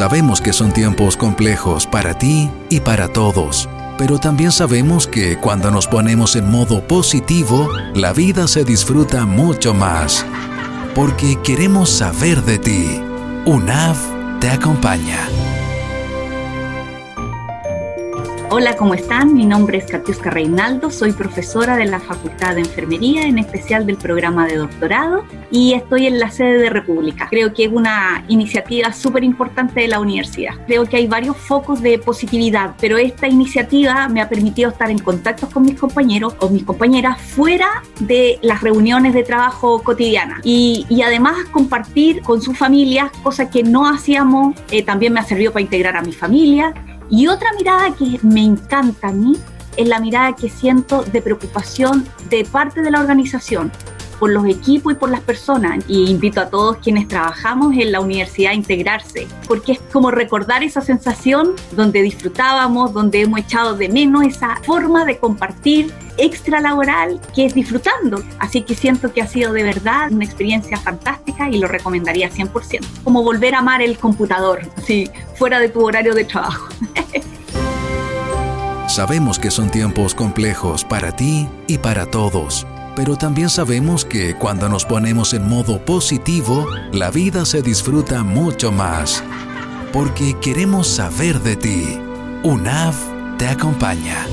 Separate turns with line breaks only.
Sabemos que son tiempos complejos para ti y para todos, pero también sabemos que cuando nos ponemos en modo positivo, la vida se disfruta mucho más. Porque queremos saber de ti. UNAV te acompaña.
Hola, ¿cómo están? Mi nombre es Katiuska Reinaldo, soy profesora de la Facultad de Enfermería, en especial del programa de doctorado, y estoy en la sede de República. Creo que es una iniciativa súper importante de la universidad. Creo que hay varios focos de positividad, pero esta iniciativa me ha permitido estar en contacto con mis compañeros o mis compañeras fuera de las reuniones de trabajo cotidianas y, y además compartir con sus familias cosas que no hacíamos. Eh, también me ha servido para integrar a mi familia y otra mirada que me encanta a mí es la mirada que siento de preocupación de parte de la organización por los equipos y por las personas. Y invito a todos quienes trabajamos en la universidad a integrarse, porque es como recordar esa sensación donde disfrutábamos, donde hemos echado de menos esa forma de compartir extra laboral que es disfrutando. Así que siento que ha sido de verdad una experiencia fantástica y lo recomendaría 100%. Como volver a amar el computador, así, fuera de tu horario de trabajo.
Sabemos que son tiempos complejos para ti y para todos pero también sabemos que cuando nos ponemos en modo positivo, la vida se disfruta mucho más. Porque queremos saber de ti. UNAV te acompaña.